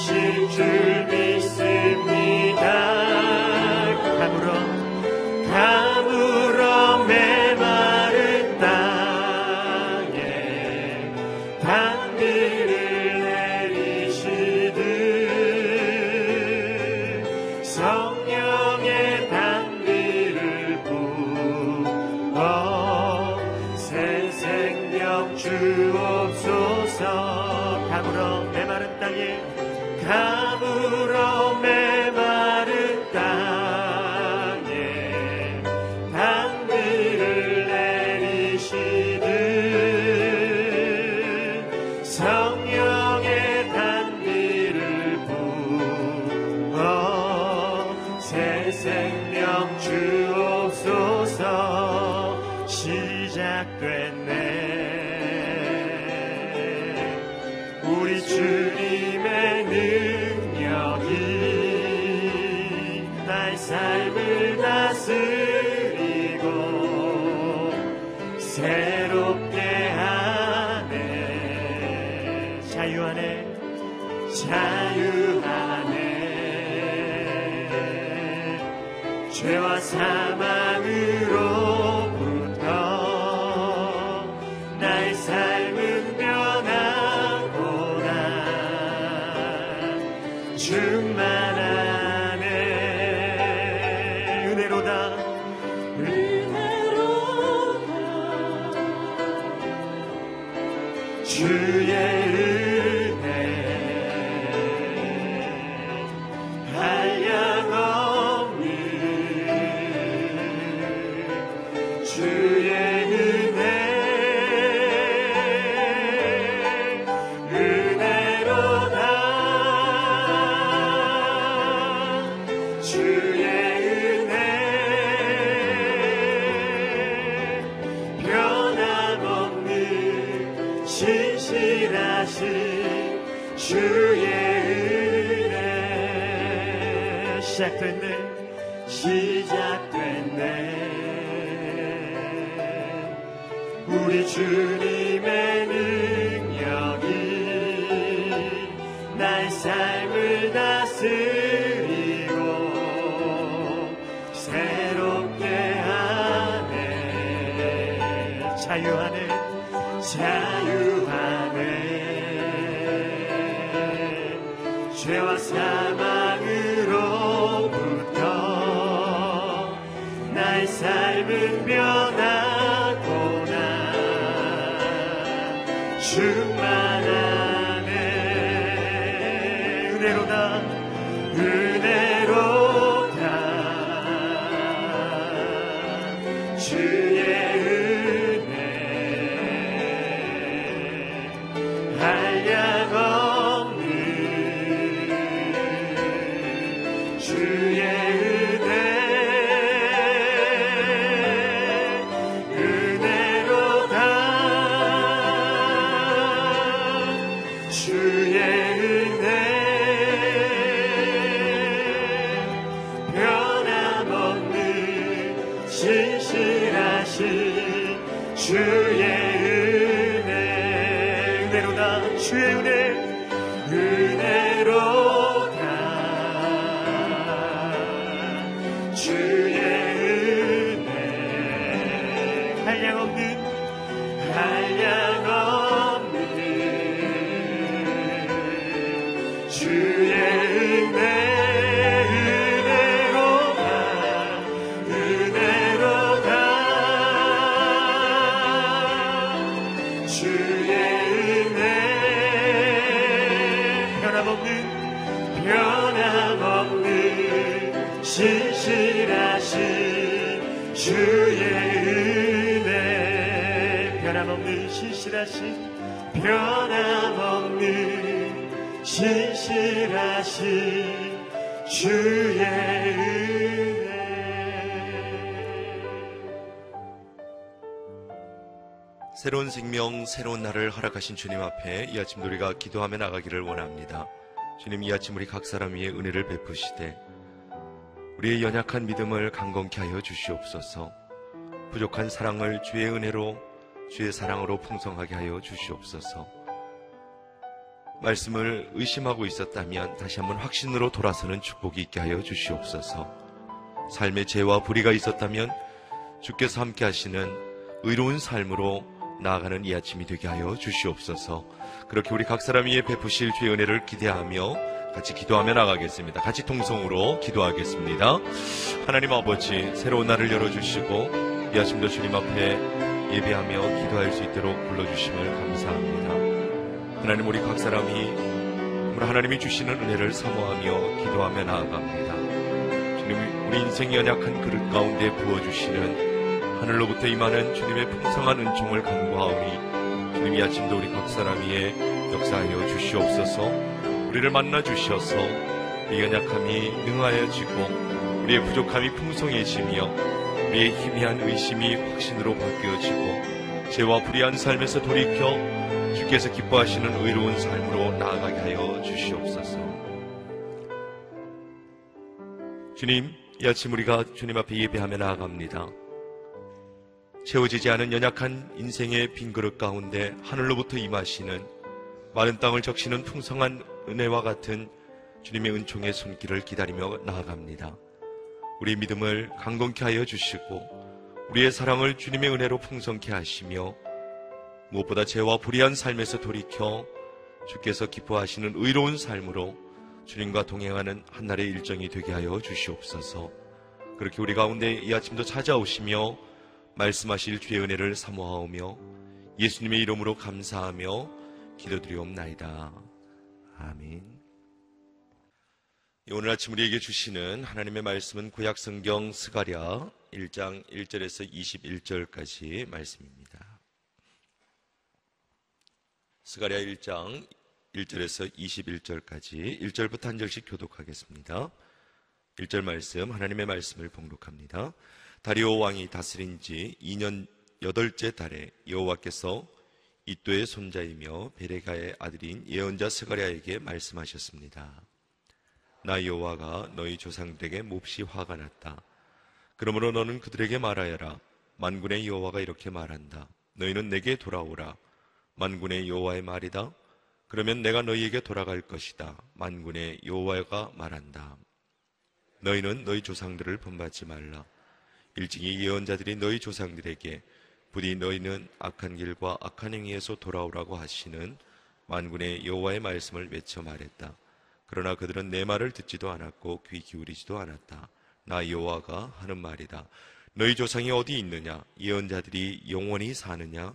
주실 충만 은 새로운 생명, 새로운 날을 허락하신 주님 앞에 이 아침 우리가 기도하며 나가기를 원합니다. 주님 이 아침 우리 각 사람 위에 은혜를 베푸시되 우리의 연약한 믿음을 강건케 하여 주시옵소서. 부족한 사랑을 주의 은혜로 주의 사랑으로 풍성하게 하여 주시옵소서. 말씀을 의심하고 있었다면 다시 한번 확신으로 돌아서는 축복이 있게 하여 주시옵소서. 삶의 죄와 불의가 있었다면 주께서 함께 하시는 의로운 삶으로 나아가는 이 아침이 되게 하여 주시옵소서. 그렇게 우리 각 사람 위에 베푸실 주의 은혜를 기대하며 같이 기도하며 나가겠습니다. 같이 통성으로 기도하겠습니다. 하나님 아버지, 새로운 날을 열어주시고 이 아침도 주님 앞에 예배하며 기도할 수 있도록 불러주심을 감사합니다. 하나님 우리 각 사람이 우리 하나님이 주시는 은혜를 사모하며 기도하며 나아갑니다. 주님 우리 인생 연약한 그릇 가운데 부어주시는 하늘로부터 임하는 주님의 풍성한 은총을 간구하오니 주님 이 아침도 우리 각 사람 위에 역사하여 주시옵소서 우리를 만나 주셔서 우리 연약함이 능하여지고 우리의 부족함이 풍성해지며 우리의 희미한 의심이 확신으로 바뀌어지고 죄와 불의한 삶에서 돌이켜 주께서 기뻐하시는 의로운 삶으로 나아가게 하여 주시옵소서 주님 이 아침 우리가 주님 앞에 예배하며 나아갑니다 채워지지 않은 연약한 인생의 빈 그릇 가운데 하늘로부터 임하시는 마른 땅을 적시는 풍성한 은혜와 같은 주님의 은총의 손길을 기다리며 나아갑니다. 우리 믿음을 강건케 하여 주시고 우리의 사랑을 주님의 은혜로 풍성케 하시며 무엇보다 죄와 불의한 삶에서 돌이켜 주께서 기뻐하시는 의로운 삶으로 주님과 동행하는 한날의 일정이 되게 하여 주시옵소서. 그렇게 우리 가운데 이 아침도 찾아오시며 말씀하실 주의 은혜를 사모하오며 예수님의 이름으로 감사하며 기도드리옵나이다. 아멘. 오늘 아침 우리에게 주시는 하나님의 말씀은 구약 성경 스가랴 1장 1절에서 21절까지 말씀입니다. 스가랴 1장 1절에서 21절까지 1절부터 한 절씩 교독하겠습니다. 1절 말씀 하나님의 말씀을 봉독합니다. 다리오 왕이 다스린 지 2년 여덟째 달에 여호와께서 이또의 손자이며 베레가의 아들인 예언자 스가랴에게 말씀하셨습니다. 나 여호와가 너희 조상들에게 몹시 화가 났다. 그러므로 너는 그들에게 말하여라. 만군의 여호와가 이렇게 말한다. 너희는 내게 돌아오라. 만군의 여호와의 말이다. 그러면 내가 너희에게 돌아갈 것이다. 만군의 여호와가 말한다. 너희는 너희 조상들을 본받지 말라. 일찍이 예언자들이 너희 조상들에게 부디 너희는 악한 길과 악한 행위에서 돌아오라고 하시는 만군의 여호와의 말씀을 외쳐 말했다. 그러나 그들은 내 말을 듣지도 않았고 귀 기울이지도 않았다. 나 여호와가 하는 말이다. 너희 조상이 어디 있느냐? 예언자들이 영원히 사느냐?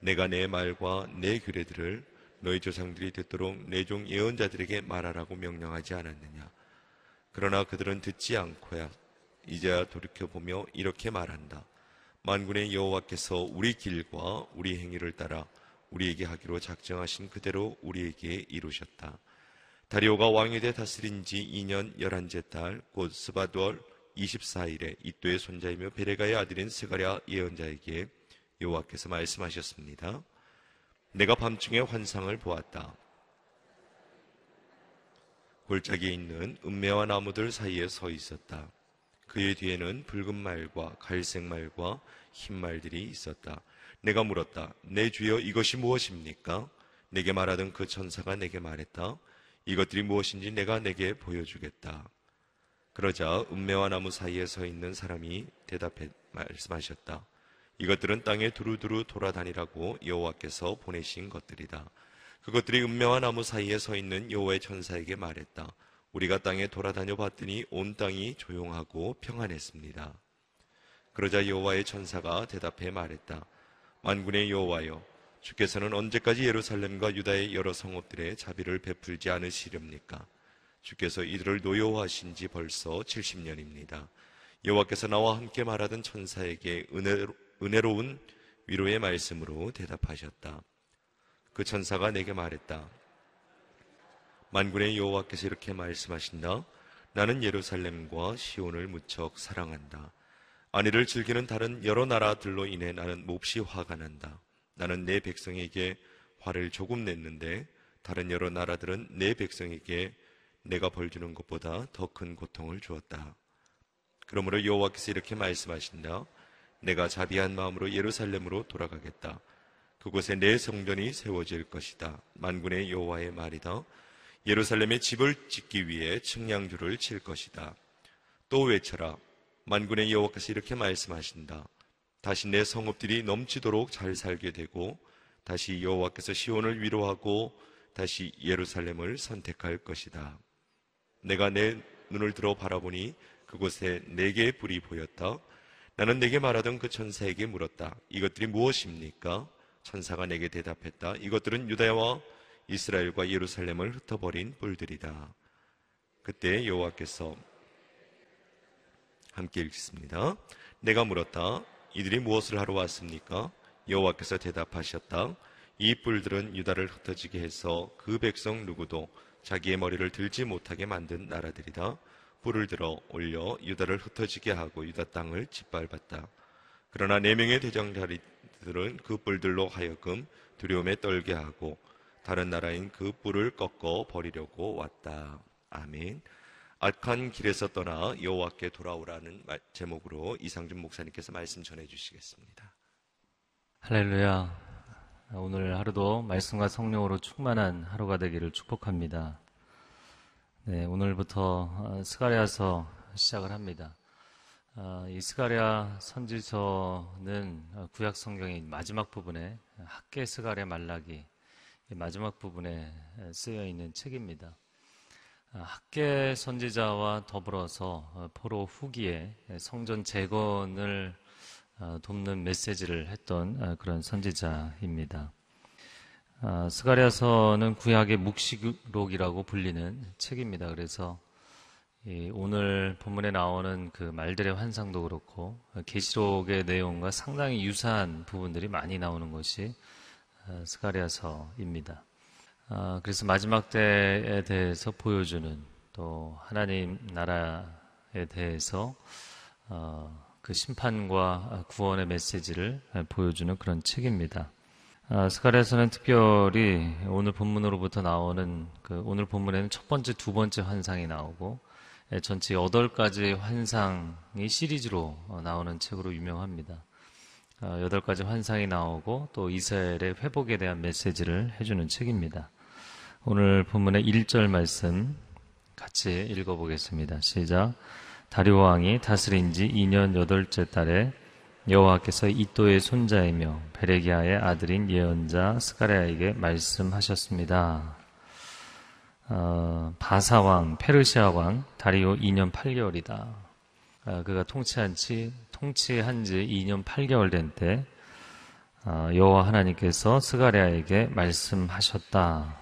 내가 내 말과 내 규례들을 너희 조상들이 듣도록 내 종 예언자들에게 말하라고 명령하지 않았느냐? 그러나 그들은 듣지 않고야 이제야 돌이켜보며 이렇게 말한다. 만군의 여호와께서 우리 길과 우리 행위를 따라 우리에게 하기로 작정하신 그대로 우리에게 이루셨다. 다리오가 왕이 돼 다스린 지 2년 11째 달, 곧 스밧 월 24일에 잇도의 손자이며 베레갸의 아들인 스가랴 예언자에게 여호와께서 말씀하셨습니다. 내가 밤중에 환상을 보았다. 골짜기에 있는 은매화 나무들 사이에 서 있었다. 그의 뒤에는 붉은 말과 갈색 말과 흰 말들이 있었다. 내가 물었다. 내 주여 이것이 무엇입니까? 내게 말하던 그 천사가 내게 말했다. 이것들이 무엇인지 내가 내게 보여주겠다. 그러자 은매와 나무 사이에 서 있는 사람이 대답해 말씀하셨다. 이것들은 땅에 두루두루 돌아다니라고 여호와께서 보내신 것들이다. 그것들이 은매와 나무 사이에 서 있는 여호와의 천사에게 말했다. 우리가 땅에 돌아다녀 봤더니 온 땅이 조용하고 평안했습니다. 그러자 여호와의 천사가 대답해 말했다. 만군의 여호와여, 주께서는 언제까지 예루살렘과 유다의 여러 성읍들에 자비를 베풀지 않으시렵니까? 주께서 이들을 노여워하신 지 벌써 70년입니다. 여호와께서 나와 함께 말하던 천사에게 은혜로, 은혜로운 위로의 말씀으로 대답하셨다. 그 천사가 내게 말했다. 만군의 여호와께서 이렇게 말씀하신다. 나는 예루살렘과 시온을 무척 사랑한다. 아내를 즐기는 다른 여러 나라들로 인해 나는 몹시 화가 난다. 나는 내 백성에게 화를 조금 냈는데 다른 여러 나라들은 내 백성에게 내가 벌 주는 것보다 더 큰 고통을 주었다. 그러므로 여호와께서 이렇게 말씀하신다. 내가 자비한 마음으로 예루살렘으로 돌아가겠다. 그곳에 내 성전이 세워질 것이다. 만군의 여호와의 말이다. 예루살렘에 집을 짓기 위해 측량줄을 칠 것이다. 또 외쳐라. 만군의 여호와께서 이렇게 말씀하신다. 다시 내 성읍들이 넘치도록 잘 살게 되고 다시 여호와께서 시온을 위로하고 다시 예루살렘을 선택할 것이다. 내가 내 눈을 들어 바라보니 그곳에 네 개의 불이 보였다. 나는 내게 말하던 그 천사에게 물었다. 이것들이 무엇입니까? 천사가 내게 대답했다. 이것들은 유다와 이스라엘과 예루살렘을 흩어버린 뿔들이다. 그때 여호와께서 함께 읽습니다. 내가 물었다. 이들이 무엇을 하러 왔습니까? 여호와께서 대답하셨다. 이 뿔들은 유다를 흩어지게 해서 그 백성 누구도 자기의 머리를 들지 못하게 만든 나라들이다. 뿔을 들어 올려 유다를 흩어지게 하고 유다 땅을 짓밟았다. 그러나 네 명의 대장자리들은 그 뿔들로 하여금 두려움에 떨게 하고 다른 나라인 그 뿔을 꺾어 버리려고 왔다. 아멘. 악한 길에서 떠나 여호와께 돌아오라는 제목으로 이상준 목사님께서 말씀 전해 주시겠습니다. 할렐루야. 오늘 하루도 말씀과 성령으로 충만한 하루가 되기를 축복합니다. 네, 오늘부터 어, 스가랴서 시작을 합니다. 어, 이 스가랴 선지서는 어, 구약 성경의 마지막 부분에 학계 스가랴 말라기 마지막 부분에 쓰여 있는 책입니다. 아, 학계 선지자와 더불어서 어, 포로 후기에 성전 재건을 어, 돕는 메시지를 했던 어, 그런 선지자입니다. 아, 스가랴서는 구약의 묵시록이라고 불리는 책입니다. 그래서 오늘 본문에 나오는 그 말들의 환상도 그렇고 계시록의 내용과 상당히 유사한 부분들이 많이 나오는 것이 스가리아서입니다. 아, 그래서 마지막 때에 대해서 보여주는 또 하나님 나라에 대해서 어, 그 심판과 구원의 메시지를 보여주는 그런 책입니다. 아, 스가랴서는 특별히 오늘 본문으로부터 나오는 그 오늘 본문에는 첫 번째, 두 번째 환상이 나오고 예, 전체 여덟 가지 환상이 시리즈로 어, 나오는 책으로 유명합니다. 아, 여덟 가지 환상이 나오고 또 이스라엘의 회복에 대한 메시지를 해주는 책입니다. 오늘 본문의 1절 말씀 같이 읽어보겠습니다. 시작. 다리오 왕이 다스린 지 2년 여덟째 달에 여호와께서 이또의 손자이며 베레기아의 아들인 예언자 스가랴에게 말씀하셨습니다. 어, 바사 왕, 페르시아 왕 다리오 2년 8개월이다. 어, 그가 통치한 지 통치한 지 2년 8개월 된때 어, 여호와 하나님께서 스가랴에게 말씀하셨다.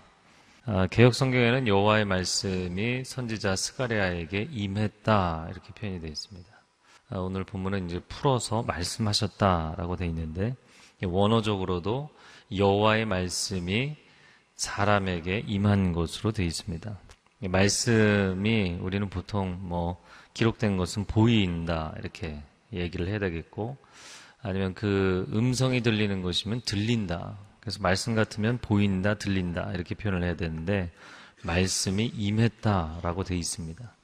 어, 개혁 성경에는 여호와의 말씀이 선지자 스가랴에게 임했다 이렇게 표현이 되어 있습니다. 아, 오늘 본문은 이제 풀어서 말씀하셨다라고 되어 있는데 원어적으로도 여호와의 말씀이 사람에게 임한 것으로 되어 있습니다. 말씀이 우리는 보통 뭐 기록된 것은 보인다 이렇게 얘기를 해야 되겠고 아니면 그 음성이 들리는 것이면 들린다. 그래서 말씀 같으면 보인다, 들린다 이렇게 표현을 해야 되는데 말씀이 임했다라고 되어 있습니다.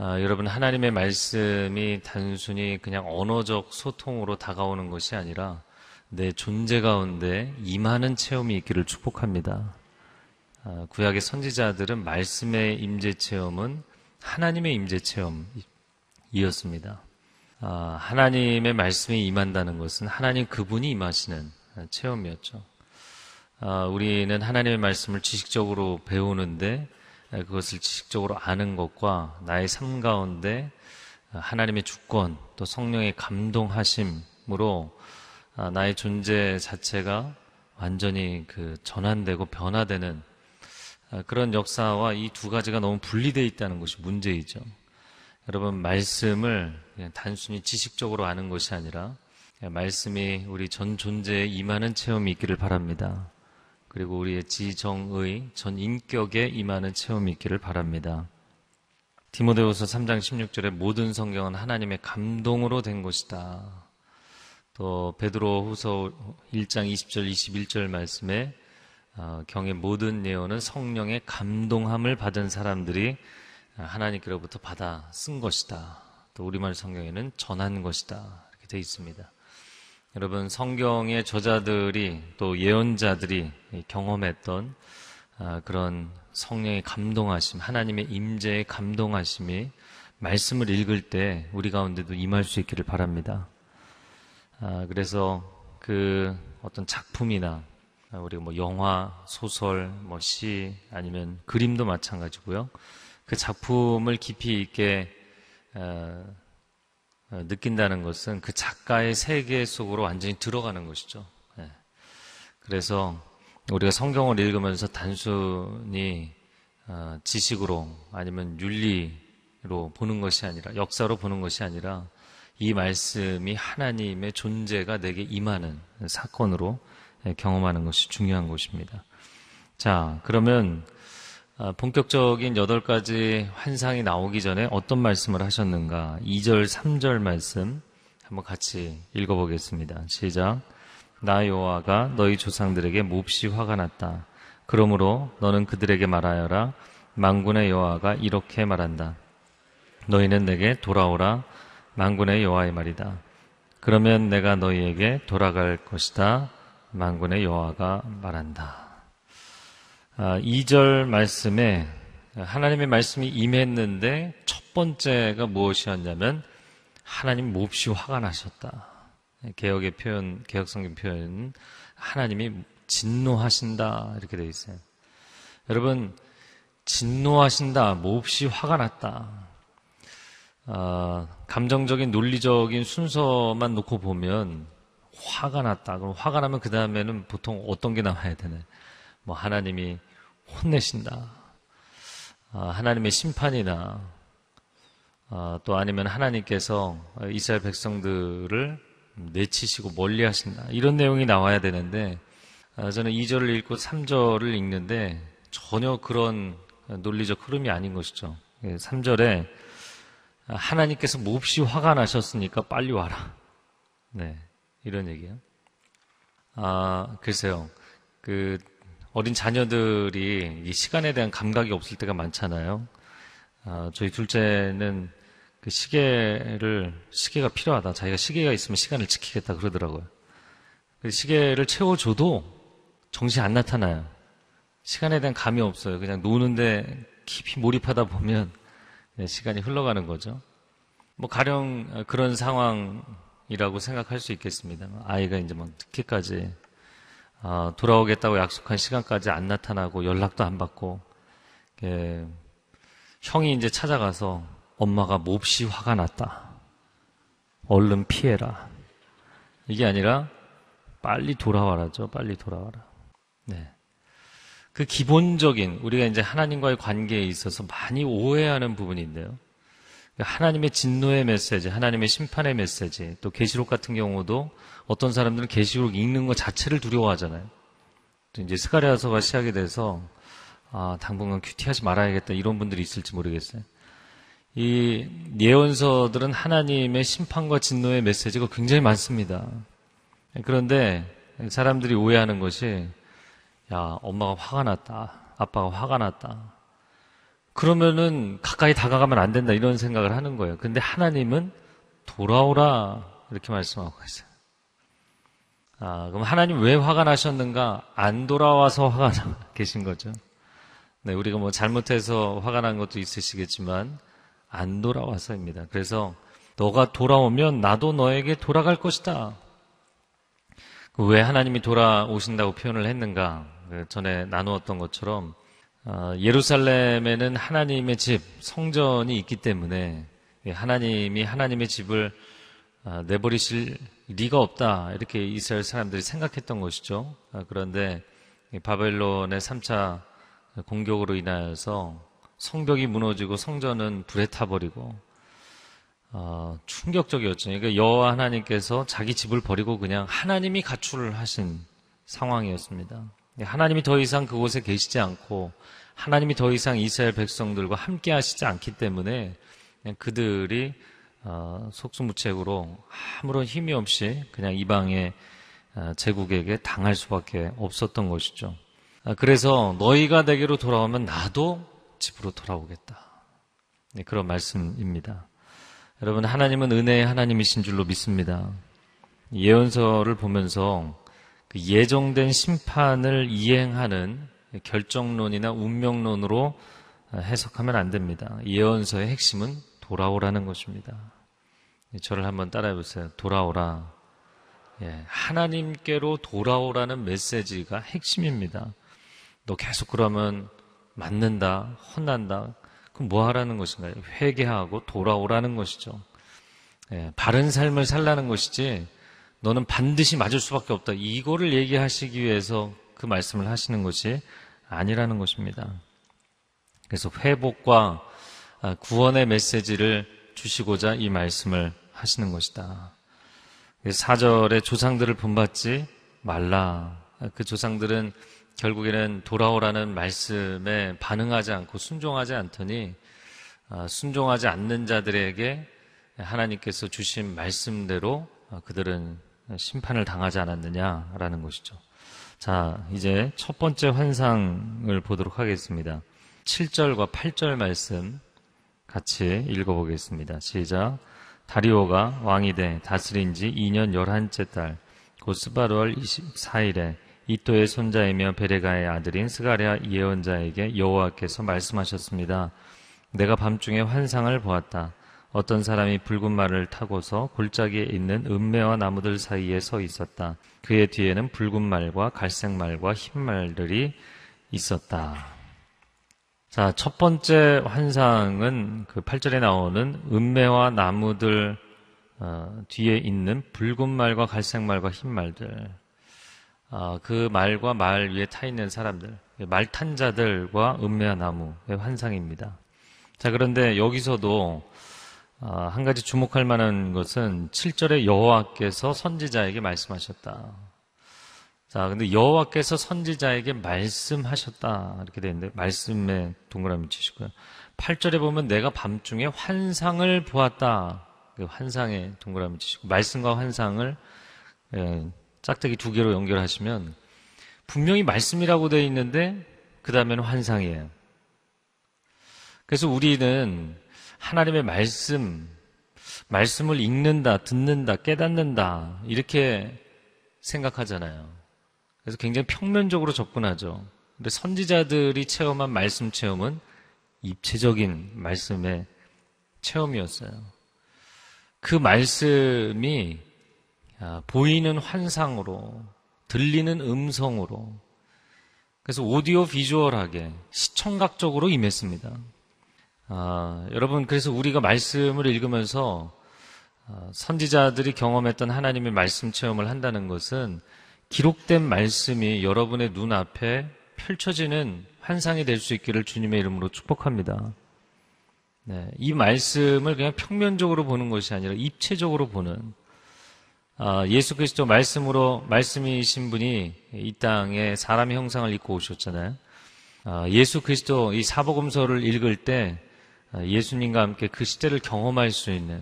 아, 여러분 하나님의 말씀이 단순히 그냥 언어적 소통으로 다가오는 것이 아니라 내 존재 가운데 임하는 체험이 있기를 축복합니다. 아, 구약의 선지자들은 말씀의 임재 체험은 하나님의 임재 체험이었습니다. 아, 하나님의 말씀이 임한다는 것은 하나님 그분이 임하시는 체험이었죠. 아, 우리는 하나님의 말씀을 지식적으로 배우는데 그것을 지식적으로 아는 것과 나의 삶 가운데 하나님의 주권 또 성령의 감동하심으로 아, 나의 존재 자체가 완전히 그 전환되고 변화되는 아, 그런 역사와 이 두 가지가 너무 분리되어 있다는 것이 문제이죠. 여러분 말씀을 단순히 지식적으로 아는 것이 아니라 말씀이 우리 전 존재에 임하는 체험이 있기를 바랍니다. 그리고 우리의 지정의 전 인격에 임하는 체험이 있기를 바랍니다. 디모데후서 3장 16절에 모든 성경은 하나님의 감동으로 된 것이다. 또 베드로후서 1장 20절 21절 말씀에 어, 경의 모든 예언은 성령의 감동함을 받은 사람들이 하나님께로부터 받아 쓴 것이다. 또 우리말 성경에는 전한 것이다. 이렇게 되어 있습니다. 여러분 성경의 저자들이 또 예언자들이 경험했던 아, 그런 성령의 감동하심, 하나님의 임재의 감동하심이 말씀을 읽을 때 우리 가운데도 임할 수 있기를 바랍니다. 아, 그래서 그 어떤 작품이나 우리가 뭐 영화, 소설, 뭐 시, 아니면 그림도 마찬가지고요. 그 작품을 깊이 있게 어, 어, 느낀다는 것은 그 작가의 세계 속으로 완전히 들어가는 것이죠. 예. 그래서 우리가 성경을 읽으면서 단순히 어, 지식으로 아니면 윤리로 보는 것이 아니라 역사로 보는 것이 아니라 이 말씀이 하나님의 존재가 내게 임하는 사건으로 예, 경험하는 것이 중요한 것입니다. 자, 그러면 아, 본격적인 여덟 가지 환상이 나오기 전에 어떤 말씀을 하셨는가? 2절, 3절 말씀 한번 같이 읽어보겠습니다. 시작. 나 여호와가 너희 조상들에게 몹시 화가 났다. 그러므로 너는 그들에게 말하여라. 망군의 여호와가 이렇게 말한다. 너희는 내게 돌아오라. 망군의 여호와의 말이다. 그러면 내가 너희에게 돌아갈 것이다. 망군의 여호와가 말한다. 2절 아, 말씀에 하나님의 말씀이 임했는데 첫 번째가 무엇이었냐면 하나님 몹시 화가 나셨다. 개혁의 표현, 개혁성경 표현은 하나님이 진노하신다 이렇게 되어 있어요. 여러분 진노하신다, 몹시 화가 났다. 어, 감정적인 논리적인 순서만 놓고 보면 화가 났다. 그럼 화가 나면 그 다음에는 보통 어떤 게 나와야 되나요? 뭐 하나님이 혼내신다. 아, 하나님의 심판이나 아, 또 아니면 하나님께서 이스라엘 백성들을 내치시고 멀리 하신다. 이런 내용이 나와야 되는데 아, 저는 2절을 읽고 3절을 읽는데 전혀 그런 논리적 흐름이 아닌 것이죠. 3절에 예, 하나님께서 몹시 화가 나셨으니까 빨리 와라. 네. 이런 얘기예요. 아, 글쎄요. 그, 어린 자녀들이 이 시간에 대한 감각이 없을 때가 많잖아요. 아, 저희 둘째는 그 시계를, 시계가 필요하다. 자기가 시계가 있으면 시간을 지키겠다 그러더라고요. 그 시계를 채워줘도 정신이 안 나타나요. 시간에 대한 감이 없어요. 그냥 노는데 깊이 몰입하다 보면 네, 시간이 흘러가는 거죠. 뭐 가령 그런 상황이라고 생각할 수 있겠습니다. 아이가 이제 뭐 늦게까지 아, 돌아오겠다고 약속한 시간까지 안 나타나고 연락도 안 받고 예, 형이 이제 찾아가서 엄마가 몹시 화가 났다. 얼른 피해라. 이게 아니라 빨리 돌아와라죠. 빨리 돌아와라. 네. 그 기본적인 우리가 이제 하나님과의 관계에 있어서 많이 오해하는 부분인데요. 하나님의 진노의 메시지, 하나님의 심판의 메시지, 또 계시록 같은 경우도 어떤 사람들은 계시록 읽는 것 자체를 두려워하잖아요. 또 이제 스가랴서가 시작이 돼서 아, 당분간 큐티하지 말아야겠다 이런 분들이 있을지 모르겠어요. 이 예언서들은 하나님의 심판과 진노의 메시지가 굉장히 많습니다. 그런데 사람들이 오해하는 것이 야, 엄마가 화가 났다. 아빠가 화가 났다. 그러면은 가까이 다가가면 안 된다. 이런 생각을 하는 거예요. 근데 하나님은 돌아오라. 이렇게 말씀하고 있어요. 아, 그럼 하나님 왜 화가 나셨는가? 안 돌아와서 화가 나 계신 거죠. 네, 우리가 뭐 잘못해서 화가 난 것도 있으시겠지만, 안 돌아와서입니다. 그래서, 너가 돌아오면 나도 너에게 돌아갈 것이다. 왜 하나님이 돌아오신다고 표현을 했는가? 그 전에 나누었던 것처럼 어, 예루살렘에는 하나님의 집, 성전이 있기 때문에 하나님이 하나님의 집을 어, 내버리실 리가 없다. 이렇게 이스라엘 사람들이 생각했던 것이죠. 어, 그런데 바벨론의 3차 공격으로 인하여서 성벽이 무너지고 성전은 불에 타버리고 어, 충격적이었죠. 그러니까 여호와 하나님께서 자기 집을 버리고 그냥 하나님이 가출을 하신 상황이었습니다. 하나님이 더 이상 그곳에 계시지 않고 하나님이 더 이상 이스라엘 백성들과 함께 하시지 않기 때문에 그들이 어, 속수무책으로 아무런 힘이 없이 그냥 이방의 어, 제국에게 당할 수밖에 없었던 것이죠. 아, 그래서 너희가 내게로 돌아오면 나도 집으로 돌아오겠다. 네, 그런 말씀입니다. 여러분 하나님은 은혜의 하나님이신 줄로 믿습니다. 예언서를 보면서 그 예정된 심판을 이행하는 결정론이나 운명론으로 해석하면 안 됩니다. 예언서의 핵심은 돌아오라는 것입니다. 저를 한번 따라해 보세요. 돌아오라. 예, 하나님께로 돌아오라는 메시지가 핵심입니다. 너 계속 그러면 맞는다, 혼난다. 그럼 뭐 하라는 것인가요? 회개하고 돌아오라는 것이죠. 예, 바른 삶을 살라는 것이지 너는 반드시 맞을 수밖에 없다. 이거를 얘기하시기 위해서 그 말씀을 하시는 것이 아니라는 것입니다. 그래서 회복과 아, 구원의 메시지를 주시고자 이 말씀을 하시는 것이다. 4절에 조상들을 본받지 말라. 그 조상들은 결국에는 돌아오라는 말씀에 반응하지 않고 순종하지 않더니 아, 순종하지 않는 자들에게 하나님께서 주신 말씀대로 그들은 심판을 당하지 않았느냐라는 것이죠. 자, 이제 첫 번째 환상을 보도록 하겠습니다. 7절과 8절 말씀 같이 읽어보겠습니다. 시작. 다리오가 왕이 돼 다스린 지 2년 11째 달, 곧 스바르월 24일에 이토의 손자이며 베레가의 아들인 스가랴 예언자에게 여호와께서 말씀하셨습니다. 내가 밤중에 환상을 보았다. 어떤 사람이 붉은 말을 타고서 골짜기에 있는 은매와 나무들 사이에 서 있었다. 그의 뒤에는 붉은 말과 갈색 말과 흰 말들이 있었다. 자, 첫 번째 환상은 그 8절에 나오는 은매와 나무들 어, 뒤에 있는 붉은 말과 갈색 말과 흰 말들. 어, 그 말과 말 위에 타 있는 사람들, 말탄 자들과 은매와 나무의 환상입니다. 자, 그런데 여기서도 아, 한 가지 주목할 만한 것은 7절에 여호와께서 선지자에게 말씀하셨다. 자, 근데 여호와께서 선지자에게 말씀하셨다. 이렇게 되는데 말씀에 동그라미 치시고요. 8절에 보면 내가 밤중에 환상을 보았다. 그 환상에 동그라미 치시고 말씀과 환상을 예, 짝대기 두 개로 연결하시면 분명히 말씀이라고 되어 있는데 그 다음에는 환상이에요. 그래서 우리는 하나님의 말씀, 말씀을 읽는다, 듣는다, 깨닫는다, 이렇게 생각하잖아요. 그래서 굉장히 평면적으로 접근하죠. 근데 선지자들이 체험한 말씀 체험은 입체적인 말씀의 체험이었어요. 그 말씀이 아, 보이는 환상으로, 들리는 음성으로, 그래서 오디오 비주얼하게 시청각적으로 임했습니다. 아, 여러분, 그래서 우리가 말씀을 읽으면서 아, 선지자들이 경험했던 하나님의 말씀 체험을 한다는 것은 기록된 말씀이 여러분의 눈앞에 펼쳐지는 환상이 될 수 있기를 주님의 이름으로 축복합니다. 네, 이 말씀을 그냥 평면적으로 보는 것이 아니라 입체적으로 보는 아, 예수 그리스도 말씀으로 말씀이신 분이 이 땅에 사람의 형상을 입고 오셨잖아요. 아, 예수 그리스도 이 사복음서를 읽을 때 아, 예수님과 함께 그 시대를 경험할 수 있는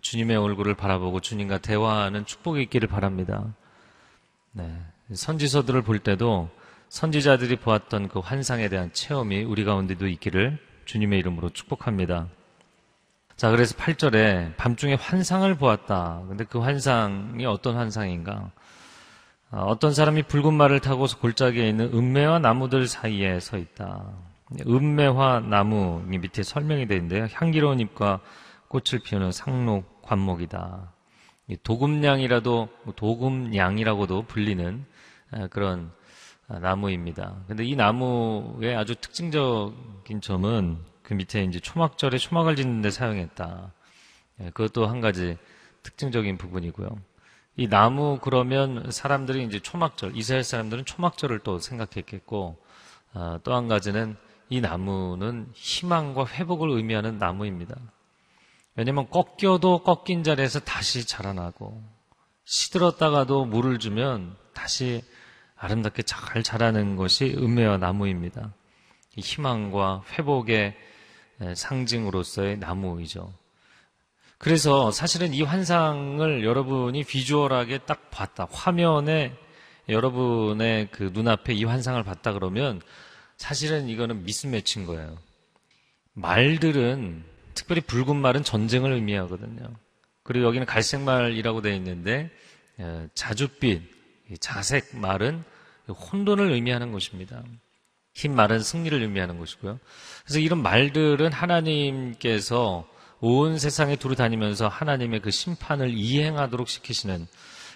주님의 얼굴을 바라보고 주님과 대화하는 축복이 있기를 바랍니다. 네, 선지서들을 볼 때도 선지자들이 보았던 그 환상에 대한 체험이 우리 가운데도 있기를 주님의 이름으로 축복합니다. 자, 그래서 8절에 밤중에 환상을 보았다. 근데 그 환상이 어떤 환상인가? 아, 어떤 사람이 붉은 말을 타고서 골짜기에 있는 은매와 나무들 사이에 서 있다. 은매화 나무 밑에 설명이 되어 있는데요. 향기로운 잎과 꽃을 피우는 상록 관목이다. 도금냥이라도 뭐 도금냥이라고도 불리는 아, 그런 아, 나무입니다. 근데 이 나무의 아주 특징적인 점은 그 밑에 이제 초막절에 초막을 짓는 데 사용했다. 예, 그것도 한 가지 특징적인 부분이고요. 이 나무 그러면 사람들이 이제 초막절 이스라엘 사람들은 초막절을 또 생각했겠고 아, 또한 가지는 이 나무는 희망과 회복을 의미하는 나무입니다. 왜냐하면 꺾여도 꺾인 자리에서 다시 자라나고 시들었다가도 물을 주면 다시 아름답게 잘 자라는 것이 은매와 나무입니다. 희망과 회복의 상징으로서의 나무이죠. 그래서 사실은 이 환상을 여러분이 비주얼하게 딱 봤다. 화면에 여러분의 그 눈앞에 이 환상을 봤다 그러면 사실은 이거는 미스매치인 거예요. 말들은 특별히 붉은 말은 전쟁을 의미하거든요. 그리고 여기는 갈색 말이라고 되어 있는데 자줏빛, 자색 말은 혼돈을 의미하는 것입니다. 흰 말은 승리를 의미하는 것이고요. 그래서 이런 말들은 하나님께서 온 세상에 두루 다니면서 하나님의 그 심판을 이행하도록 시키시는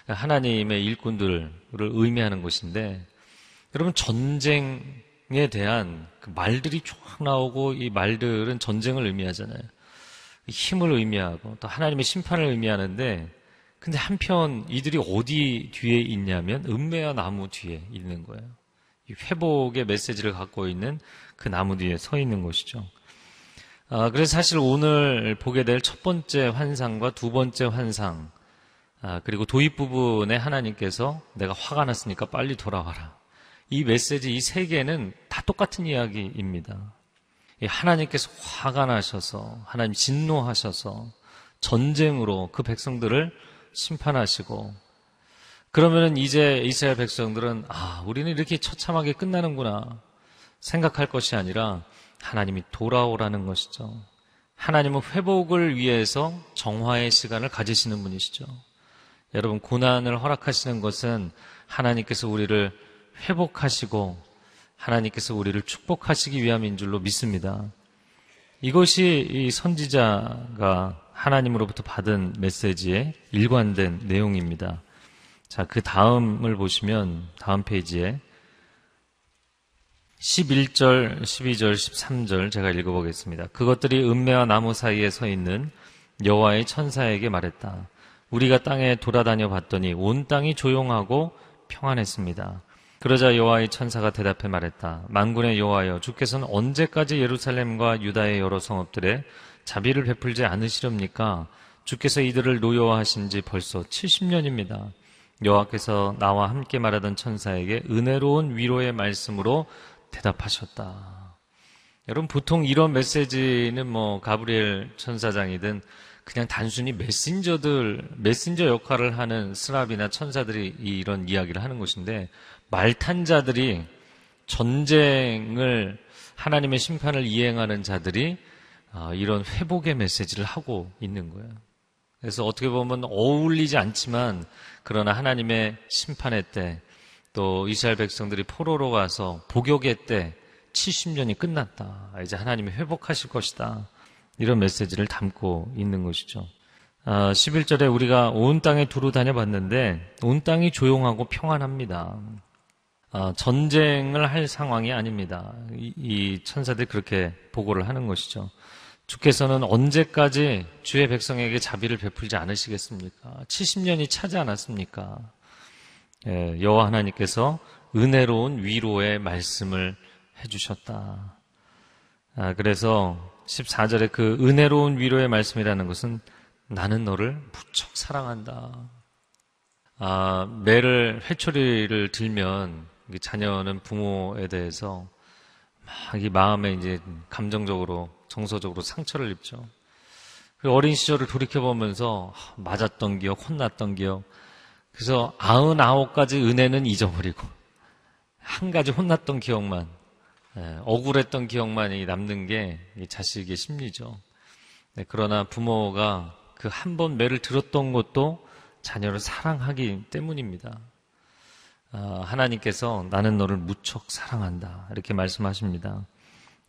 하나님의 일꾼들을 의미하는 것인데, 여러분 전쟁 에 대한 그 말들이 쫙 나오고 이 말들은 전쟁을 의미하잖아요. 힘을 의미하고 또 하나님의 심판을 의미하는데, 근데 한편 이들이 어디 뒤에 있냐면 은매와 나무 뒤에 있는 거예요. 회복의 메시지를 갖고 있는 그 나무 뒤에 서 있는 것이죠. 아, 그래서 사실 오늘 보게 될 첫 번째 환상과 두 번째 환상, 아, 그리고 도입 부분에 하나님께서 내가 화가 났으니까 빨리 돌아와라. 이 메시지, 이 세 개는 다 똑같은 이야기입니다. 하나님께서 화가 나셔서, 하나님 진노하셔서 전쟁으로 그 백성들을 심판하시고 그러면은 이제 이스라엘 백성들은 아, 우리는 이렇게 처참하게 끝나는구나 생각할 것이 아니라 하나님이 돌아오라는 것이죠. 하나님은 회복을 위해서 정화의 시간을 가지시는 분이시죠. 여러분 고난을 허락하시는 것은 하나님께서 우리를 회복하시고 하나님께서 우리를 축복하시기 위함인 줄로 믿습니다. 이것이 이 선지자가 하나님으로부터 받은 메시지의 일관된 내용입니다. 자, 그 다음을 보시면 다음 페이지에 11절, 12절, 13절 제가 읽어보겠습니다. 그것들이 은매와 나무 사이에 서 있는 여호와의 천사에게 말했다. 우리가 땅에 돌아다녀 봤더니 온 땅이 조용하고 평안했습니다. 그러자 여호와의 천사가 대답해 말했다. 만군의 여호와여, 주께서는 언제까지 예루살렘과 유다의 여러 성읍들에 자비를 베풀지 않으시렵니까? 주께서 이들을 노여워하신 지 벌써 70년입니다. 여호와께서 나와 함께 말하던 천사에게 은혜로운 위로의 말씀으로 대답하셨다. 여러분 보통 이런 메시지는 뭐 가브리엘 천사장이든 그냥 단순히 메신저들, 메신저 역할을 하는 스랍이나 천사들이 이런 이야기를 하는 것인데, 말탄 자들이 전쟁을, 하나님의 심판을 이행하는 자들이 아, 이런 회복의 메시지를 하고 있는 거예요. 그래서 어떻게 보면 어울리지 않지만, 그러나 하나님의 심판의 때, 또 이스라엘 백성들이 포로로 가서 복역의 때 70년이 끝났다. 이제 하나님이 회복하실 것이다. 이런 메시지를 담고 있는 것이죠. 아, 11절에 우리가 온 땅에 두루 다녀봤는데 온 땅이 조용하고 평안합니다. 아, 전쟁을 할 상황이 아닙니다. 이, 이 천사들이 그렇게 보고를 하는 것이죠. 주께서는 언제까지 주의 백성에게 자비를 베풀지 않으시겠습니까? 70년이 차지 않았습니까? 예, 여호와 하나님께서 은혜로운 위로의 말씀을 해주셨다. 아, 그래서 14절에 그 은혜로운 위로의 말씀이라는 것은 나는 너를 무척 사랑한다. 아, 매를 회초리를 들면 자녀는 부모에 대해서 막 이 마음에 이제 감정적으로 정서적으로 상처를 입죠. 그 어린 시절을 돌이켜 보면서 맞았던 기억, 혼났던 기억. 그래서 아흔아홉 가지 은혜는 잊어버리고 한 가지 혼났던 기억만 예, 억울했던 기억만이 남는 게 자식의 심리죠. 네, 그러나 부모가 그 한 번 매를 들었던 것도 자녀를 사랑하기 때문입니다. 아, 하나님께서 나는 너를 무척 사랑한다. 이렇게 말씀하십니다.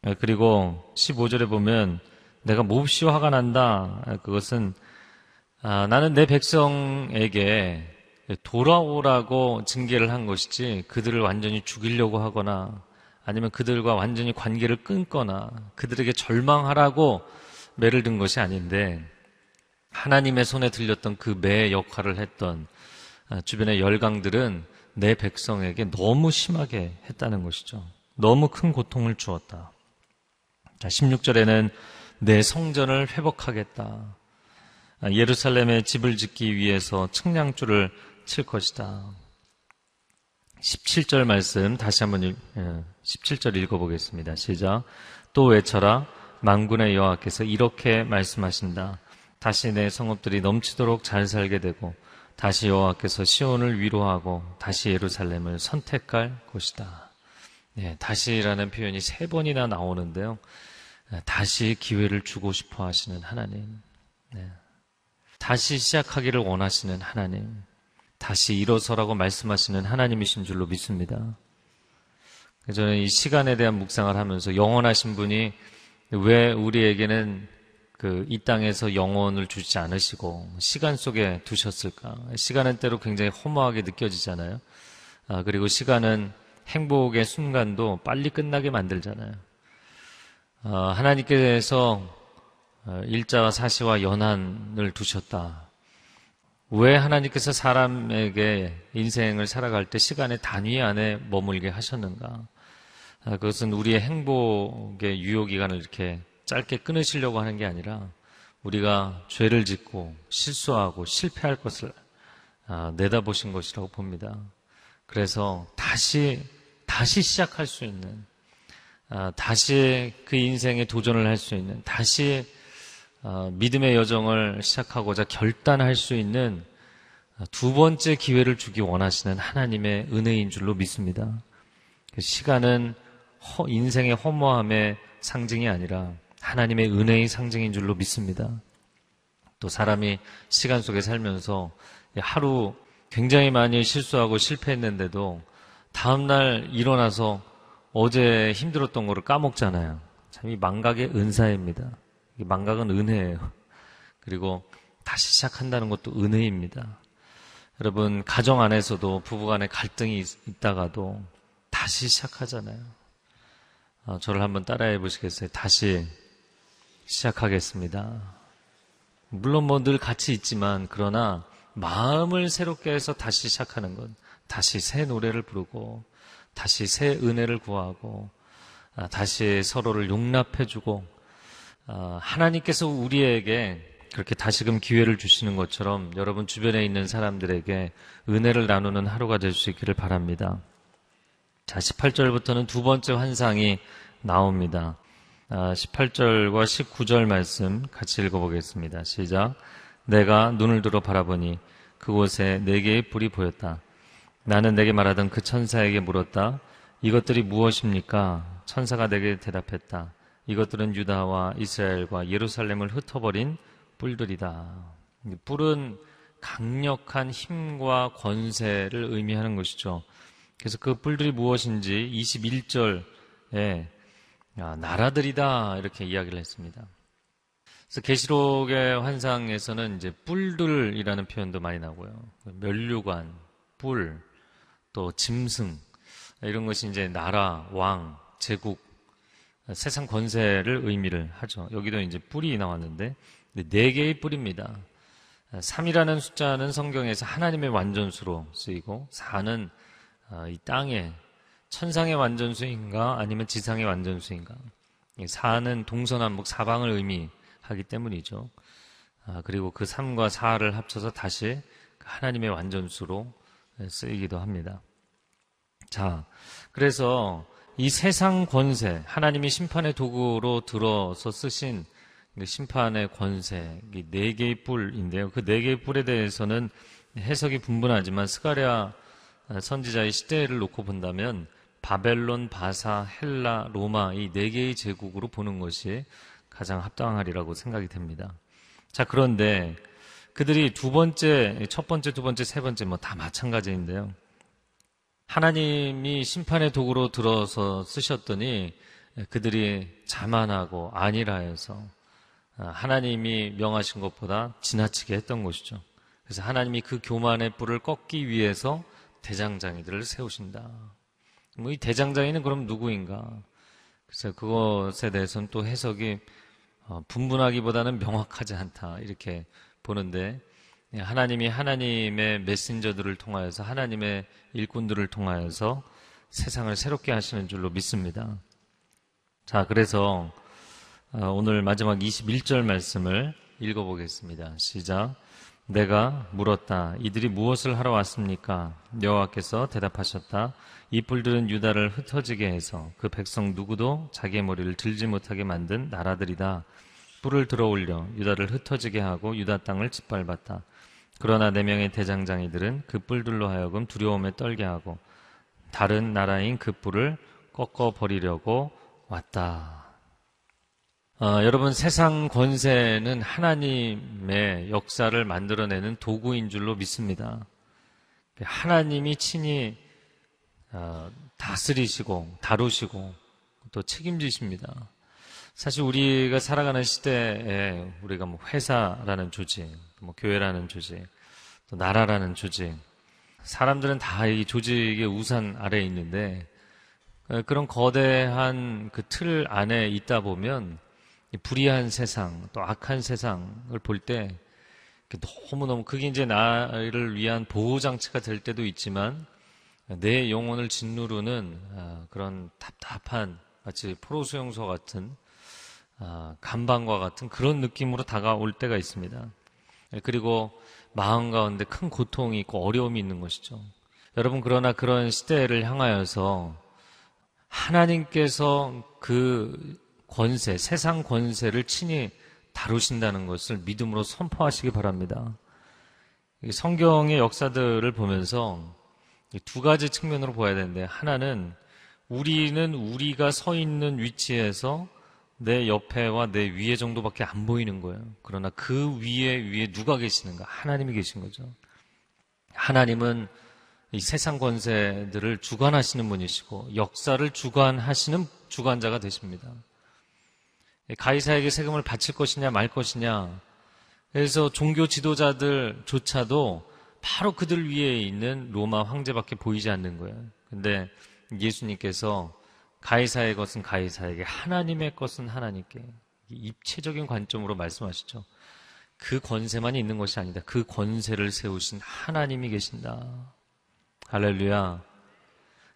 예, 그리고 15절에 보면 내가 몹시 화가 난다. 아, 그것은 아, 나는 내 백성에게 돌아오라고 징계를 한 것이지 그들을 완전히 죽이려고 하거나 아니면 그들과 완전히 관계를 끊거나 그들에게 절망하라고 매를 든 것이 아닌데 하나님의 손에 들렸던 그매 역할을 했던 아, 주변의 열강들은 내 백성에게 너무 심하게 했다는 것이죠. 너무 큰 고통을 주었다. 자, 16절에는 내 성전을 회복하겠다. 아, 예루살렘에 집을 짓기 위해서 측량줄을 칠 것이다. 17절 말씀 다시 한번 17절 예, 읽어보겠습니다. 시작. 또 외쳐라. 만군의 여호와께서 이렇게 말씀하신다. 다시 내 성읍들이 넘치도록 잘 살게 되고 다시 여호와께서 시온을 위로하고 다시 예루살렘을 선택할 것이다. 네, 다시라는 표현이 세 번이나 나오는데요. 예, 다시 기회를 주고 싶어 하시는 하나님. 네. 다시 시작하기를 원하시는 하나님. 다시 일어서라고 말씀하시는 하나님이신 줄로 믿습니다. 저는 이 시간에 대한 묵상을 하면서 영원하신 분이 왜 우리에게는 그 이 땅에서 영혼을 주지 않으시고 시간 속에 두셨을까? 시간은 때로 굉장히 허무하게 느껴지잖아요. 아, 그리고 시간은 행복의 순간도 빨리 끝나게 만들잖아요. 아, 하나님께서 어, 일자와 사시와 연한을 두셨다. 왜 하나님께서 사람에게 인생을 살아갈 때 시간의 단위 안에 머물게 하셨는가? 아, 그것은 우리의 행복의 유효 기간을 이렇게 짧게 끊으시려고 하는 게 아니라 우리가 죄를 짓고 실수하고 실패할 것을 아, 내다보신 것이라고 봅니다. 그래서 다시 다시 시작할 수 있는 아, 다시 그 인생에 도전을 할 수 있는 다시 어, 믿음의 여정을 시작하고자 결단할 수 있는 두 번째 기회를 주기 원하시는 하나님의 은혜인 줄로 믿습니다. 그 시간은 인생의 허무함의 상징이 아니라 하나님의 은혜의 상징인 줄로 믿습니다. 또 사람이 시간 속에 살면서 하루 굉장히 많이 실수하고 실패했는데도 다음날 일어나서 어제 힘들었던 거를 까먹잖아요. 참 이 망각의 은사입니다. 망각은 은혜예요. 그리고 다시 시작한다는 것도 은혜입니다. 여러분, 가정 안에서도 부부 간에 갈등이 있, 다가도 다시 시작하잖아요. 어, 저를 한번 따라해 보시겠어요? 다시 시작하겠습니다. 물론 뭐 늘 같이 있지만, 그러나 마음을 새롭게 해서 다시 시작하는 건 다시 새 노래를 부르고, 다시 새 은혜를 구하고, 아, 다시 서로를 용납해주고, 어, 하나님께서 우리에게 그렇게 다시금 기회를 주시는 것처럼 여러분 주변에 있는 사람들에게 은혜를 나누는 하루가 될 수 있기를 바랍니다. 자, 18절부터는 두 번째 환상이 나옵니다. 18절과 19절 말씀 같이 읽어보겠습니다. 시작. 내가 눈을 들어 바라보니 그곳에 네 개의 뿔이 보였다. 나는 내게 말하던 그 천사에게 물었다. 이것들이 무엇입니까? 천사가 내게 대답했다. 이것들은 유다와 이스라엘과 예루살렘을 흩어버린 뿔들이다. 뿔은 강력한 힘과 권세를 의미하는 것이죠. 그래서 그 뿔들이 무엇인지 21절에 나라들이다 이렇게 이야기를 했습니다. 그래서 계시록의 환상에서는 이제 뿔들이라는 표현도 많이 나고요. 멸류관, 뿔, 또 짐승 이런 것이 이제 나라, 왕, 제국, 세상 권세를 의미를 하죠. 여기도 이제 뿔이 나왔는데 네 개의 뿔입니다. 3이라는 숫자는 성경에서 하나님의 완전수로 쓰이고 4는 어, 이 땅의 천상의 완전수인가 아니면 지상의 완전수인가 4는 동서남북 사방을 의미하기 때문이죠. 아, 그리고 그 3과 4를 합쳐서 다시 하나님의 완전수로 쓰이기도 합니다. 자, 그래서 이 세상 권세, 하나님이 심판의 도구로 들어서 쓰신 그 심판의 권세, 네 개의 뿔인데요. 그 네 개의 뿔에 대해서는 해석이 분분하지만 스가랴 선지자의 시대를 놓고 본다면 바벨론, 바사, 헬라, 로마 이 네 개의 제국으로 보는 것이 가장 합당하리라고 생각이 됩니다. 자, 그런데 그들이 두 번째, 첫 번째, 두 번째, 세 번째 뭐 다 마찬가지인데요. 하나님이 심판의 도구로 들어서 쓰셨더니 그들이 자만하고 아니라 해서 하나님이 명하신 것보다 지나치게 했던 것이죠. 그래서 하나님이 그 교만의 뿔을 꺾기 위해서 대장장이들을 세우신다. 뭐 이 대장장이는 그럼 누구인가? 그래서 그것에 대해서는 또 해석이 어, 분분하기보다는 명확하지 않다. 이렇게 보는데 예, 하나님이 하나님의 메신저들을 통하여서 하나님의 일꾼들을 통하여서 세상을 새롭게 하시는 줄로 믿습니다. 자, 그래서 어, 오늘 마지막 21절 말씀을 읽어보겠습니다. 시작. 내가 물었다. 이들이 무엇을 하러 왔습니까? 여호와께서 대답하셨다. 이 뿔들은 유다를 흩어지게 해서 그 백성 누구도 자기의 머리를 들지 못하게 만든 나라들이다. 뿔을 들어올려 유다를 흩어지게 하고 유다 땅을 짓밟았다. 그러나 네 명의 대장장이들은 그 뿔들로 하여금 두려움에 떨게 하고 다른 나라인 그 뿔을 꺾어 버리려고 왔다. 어, 여러분 세상 권세는 하나님의 역사를 만들어내는 도구인 줄로 믿습니다. 하나님이 친히 어, 다스리시고 다루시고 또 책임지십니다. 사실 우리가 살아가는 시대에 우리가 뭐 회사라는 조직, 뭐 교회라는 조직, 또 나라라는 조직, 사람들은 다 이 조직의 우산 아래에 있는데 그런 거대한 그 틀 안에 있다 보면 불의한 세상, 또 악한 세상을 볼 때 너무너무 그게 이제 나를 위한 보호장치가 될 때도 있지만 내 영혼을 짓누르는 아, 그런 답답한 마치 포로수용소 같은 아, 간방과 같은 그런 느낌으로 다가올 때가 있습니다. 그리고 마음 가운데 큰 고통이 있고 어려움이 있는 것이죠. 여러분 그러나 그런 시대를 향하여서 하나님께서 그 권세, 세상 권세를 친히 다루신다는 것을 믿음으로 선포하시기 바랍니다. 성경의 역사들을 보면서 두 가지 측면으로 보아야 되는데 하나는 우리는 우리가 서 있는 위치에서 내 옆에와 내 위에 정도밖에 안 보이는 거예요. 그러나 그 위에 위에 누가 계시는가? 하나님이 계신 거죠. 하나님은 이 세상 권세들을 주관하시는 분이시고 역사를 주관하시는 주관자가 되십니다. 가이사에게 세금을 바칠 것이냐 말 것이냐. 그래서 종교 지도자들조차도 바로 그들 위에 있는 로마 황제밖에 보이지 않는 거예요. 근데 예수님께서 가이사의 것은 가이사에게, 하나님의 것은 하나님께 입체적인 관점으로 말씀하시죠. 그 권세만이 있는 것이 아니다. 그 권세를 세우신 하나님이 계신다. 할렐루야.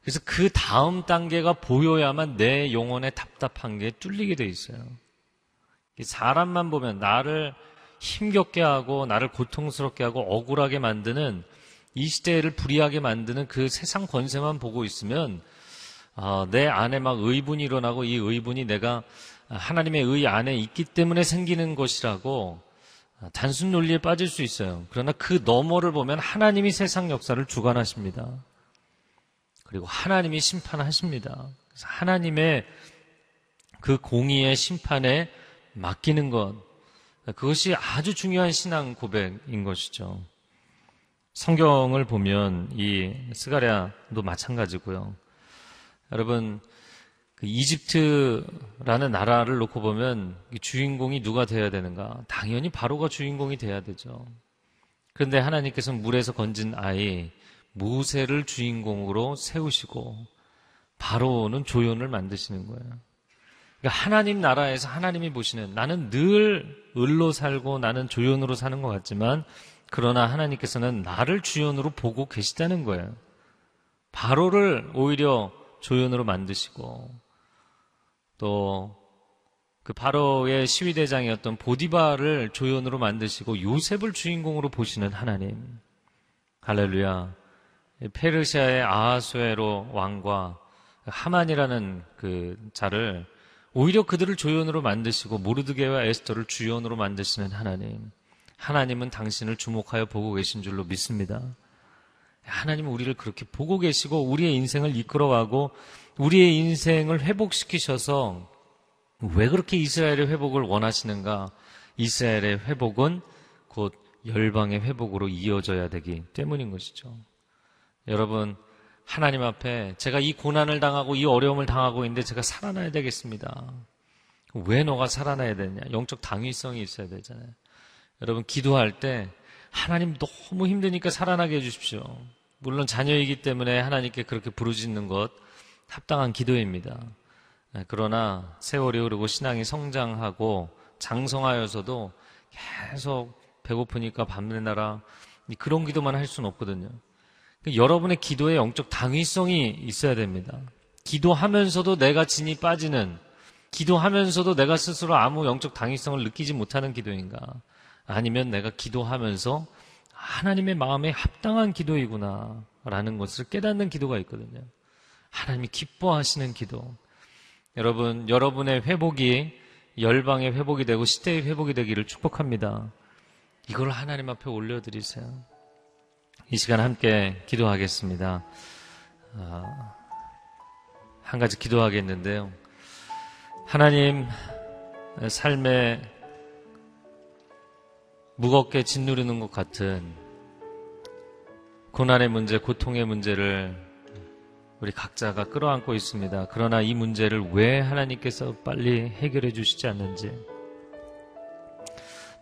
그래서 그 다음 단계가 보여야만 내 영혼의 답답한 게 뚫리게 돼 있어요. 사람만 보면 나를 힘겹게 하고 나를 고통스럽게 하고 억울하게 만드는 이 시대를 불이하게 만드는 그 세상 권세만 보고 있으면 어, 내 안에 막 의분이 일어나고 이 의분이 내가 하나님의 의 안에 있기 때문에 생기는 것이라고 단순 논리에 빠질 수 있어요. 그러나 그 너머를 보면 하나님이 세상 역사를 주관하십니다. 그리고 하나님이 심판하십니다. 그래서 하나님의 그 공의의 심판에 맡기는 것, 그것이 아주 중요한 신앙 고백인 것이죠. 성경을 보면 이 스가랴도 마찬가지고요. 여러분 그 이집트라는 나라를 놓고 보면 주인공이 누가 되어야 되는가? 당연히 바로가 주인공이 돼야 되죠. 그런데 하나님께서 물에서 건진 아이 모세를 주인공으로 세우시고 바로는 조연을 만드시는 거예요. 그러니까 하나님 나라에서 하나님이 보시는 나는 늘 을로 살고 나는 조연으로 사는 것 같지만 그러나 하나님께서는 나를 주연으로 보고 계시다는 거예요. 바로를 오히려 조연으로 만드시고 또 그 바로의 시위대장이었던 보디바를 조연으로 만드시고 요셉을 주인공으로 보시는 하나님. 할렐루야. 페르시아의 아하수에로 왕과 하만이라는 그 자를 오히려 그들을 조연으로 만드시고 모르드게와 에스터를 주연으로 만드시는 하나님. 하나님은 당신을 주목하여 보고 계신 줄로 믿습니다. 하나님은 우리를 그렇게 보고 계시고 우리의 인생을 이끌어가고 우리의 인생을 회복시키셔서 왜 그렇게 이스라엘의 회복을 원하시는가? 이스라엘의 회복은 곧 열방의 회복으로 이어져야 되기 때문인 것이죠. 여러분, 하나님 앞에 제가 이 고난을 당하고 이 어려움을 당하고 있는데 제가 살아나야 되겠습니다. 왜 너가 살아나야 되냐? 영적 당위성이 있어야 되잖아요. 여러분, 기도할 때 하나님 너무 힘드니까 살아나게 해주십시오. 물론 자녀이기 때문에 하나님께 그렇게 부르짖는 것 합당한 기도입니다. 네, 그러나 세월이 흐르고 신앙이 성장하고 장성하여서도 계속 배고프니까 밤내나라 그런 기도만 할 수는 없거든요. 그러니까 여러분의 기도에 영적 당위성이 있어야 됩니다. 기도하면서도 내가 진이 빠지는, 기도하면서도 내가 스스로 아무 영적 당위성을 느끼지 못하는 기도인가? 아니면 내가 기도하면서 하나님의 마음에 합당한 기도이구나. 라는 것을 깨닫는 기도가 있거든요. 하나님이 기뻐하시는 기도. 여러분, 여러분의 회복이 열방의 회복이 되고 시대의 회복이 되기를 축복합니다. 이걸 하나님 앞에 올려드리세요. 이 시간 함께 기도하겠습니다. 아, 한 가지 기도하겠는데요. 하나님, 삶에 무겁게 짓누르는 것 같은 고난의 문제, 고통의 문제를 우리 각자가 끌어안고 있습니다. 그러나 이 문제를 왜 하나님께서 빨리 해결해 주시지 않는지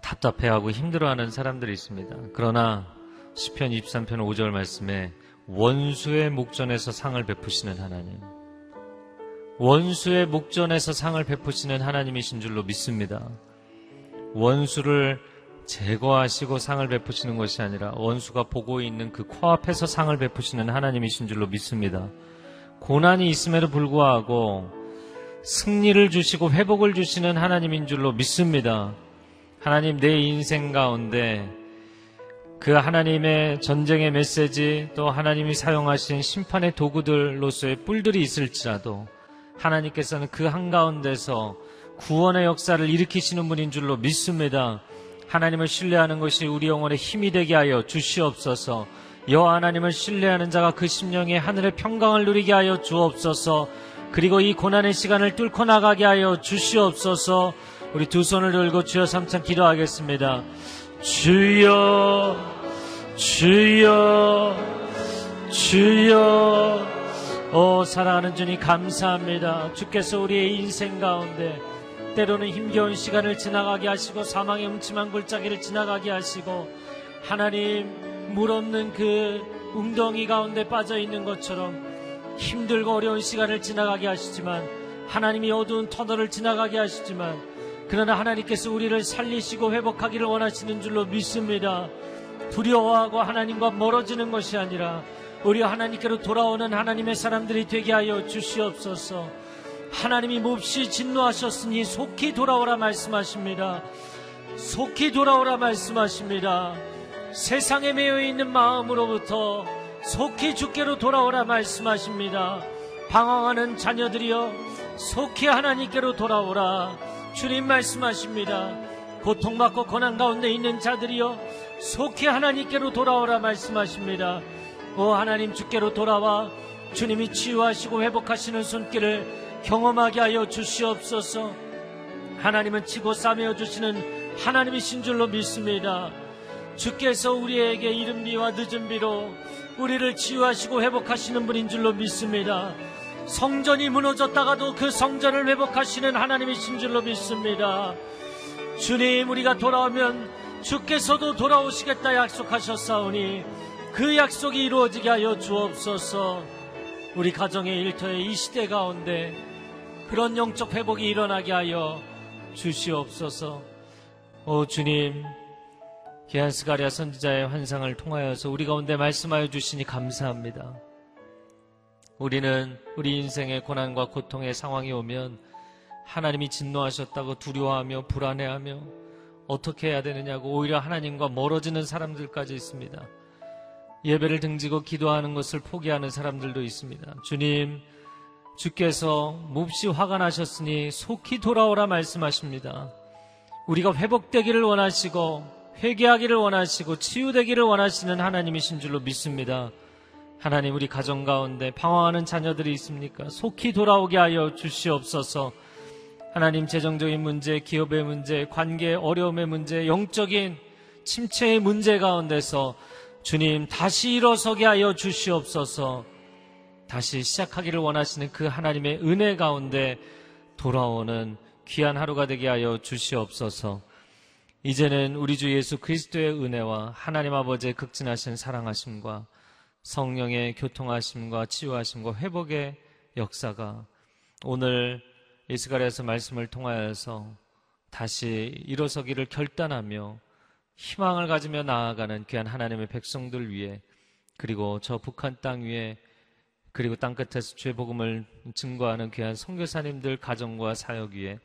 답답해하고 힘들어하는 사람들이 있습니다. 그러나 시편 23편 5절 말씀에 원수의 목전에서 상을 베푸시는 하나님 원수의 목전에서 상을 베푸시는 하나님이신 줄로 믿습니다. 원수를 제거하시고 상을 베푸시는 것이 아니라 원수가 보고 있는 그 코앞에서 상을 베푸시는 하나님이신 줄로 믿습니다. 고난이 있음에도 불구하고 승리를 주시고 회복을 주시는 하나님인 줄로 믿습니다. 하나님 내 인생 가운데 그 하나님의 전쟁의 메시지 또 하나님이 사용하신 심판의 도구들로서의 뿔들이 있을지라도 하나님께서는 그 한가운데서 구원의 역사를 일으키시는 분인 줄로 믿습니다. 하나님을 신뢰하는 것이 우리 영혼의 힘이 되게 하여 주시옵소서. 여호와 하나님을 신뢰하는 자가 그 심령에 하늘의 평강을 누리게 하여 주옵소서. 그리고 이 고난의 시간을 뚫고 나가게 하여 주시옵소서. 우리 두 손을 들고 주여 삼창 기도하겠습니다. 주여, 주여, 주여. 오, 사랑하는 주님 감사합니다. 주께서 우리의 인생 가운데 때로는 힘겨운 시간을 지나가게 하시고 사망의 음침한 골짜기를 지나가게 하시고 하나님 물 없는 그 웅덩이 가운데 빠져 있는 것처럼 힘들고 어려운 시간을 지나가게 하시지만 하나님이 어두운 터널을 지나가게 하시지만 그러나 하나님께서 우리를 살리시고 회복하기를 원하시는 줄로 믿습니다. 두려워하고 하나님과 멀어지는 것이 아니라 우리 하나님께로 돌아오는 하나님의 사람들이 되게 하여 주시옵소서. 하나님이 몹시 진노하셨으니 속히 돌아오라 말씀하십니다. 속히 돌아오라 말씀하십니다. 세상에 매여 있는 마음으로부터 속히 주께로 돌아오라 말씀하십니다. 방황하는 자녀들이여 속히 하나님께로 돌아오라. 주님 말씀하십니다. 고통받고 고난 가운데 있는 자들이여 속히 하나님께로 돌아오라 말씀하십니다. 오 하나님 주께로 돌아와 주님이 치유하시고 회복하시는 손길을 경험하게 하여 주시옵소서. 하나님은 치고 싸매어 주시는 하나님이신 줄로 믿습니다. 주께서 우리에게 이른 비와 늦은 비로 우리를 치유하시고 회복하시는 분인 줄로 믿습니다. 성전이 무너졌다가도 그 성전을 회복하시는 하나님이신 줄로 믿습니다. 주님, 우리가 돌아오면 주께서도 돌아오시겠다 약속하셨사오니 그 약속이 이루어지게 하여 주옵소서. 우리 가정의 일터의 이 시대 가운데 그런 영적 회복이 일어나게 하여 주시옵소서. 오 주님, 귀한 스가랴 선지자의 환상을 통하여서 우리 가운데 말씀하여 주시니 감사합니다. 우리는 우리 인생의 고난과 고통의 상황이 오면 하나님이 진노하셨다고 두려워하며 불안해하며 어떻게 해야 되느냐고 오히려 하나님과 멀어지는 사람들까지 있습니다. 예배를 등지고 기도하는 것을 포기하는 사람들도 있습니다. 주님, 주께서 몹시 화가 나셨으니 속히 돌아오라 말씀하십니다. 우리가 회복되기를 원하시고 회개하기를 원하시고 치유되기를 원하시는 하나님이신 줄로 믿습니다. 하나님 우리 가정 가운데 방황하는 자녀들이 있습니까? 속히 돌아오게 하여 주시옵소서. 하나님 재정적인 문제, 기업의 문제, 관계 어려움의 문제, 영적인 침체의 문제 가운데서 주님 다시 일어서게 하여 주시옵소서. 다시 시작하기를 원하시는 그 하나님의 은혜 가운데 돌아오는 귀한 하루가 되게 하여 주시옵소서. 이제는 우리 주 예수 그리스도의 은혜와 하나님 아버지의 극진하신 사랑하심과 성령의 교통하심과 치유하심과 회복의 역사가 오늘 이스가랴에서 말씀을 통하여서 다시 일어서기를 결단하며 희망을 가지며 나아가는 귀한 하나님의 백성들 위해 그리고 저 북한 땅 위에 그리고 땅끝에서 죄 복음을 증거하는 귀한 선교사님들 가정과 사역 위에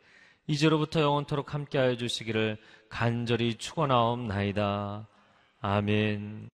이제로부터 영원토록 함께하여 주시기를 간절히 축원하옵나이다. 아멘.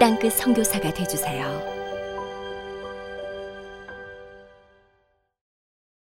땅끝 선교사가 되주세요.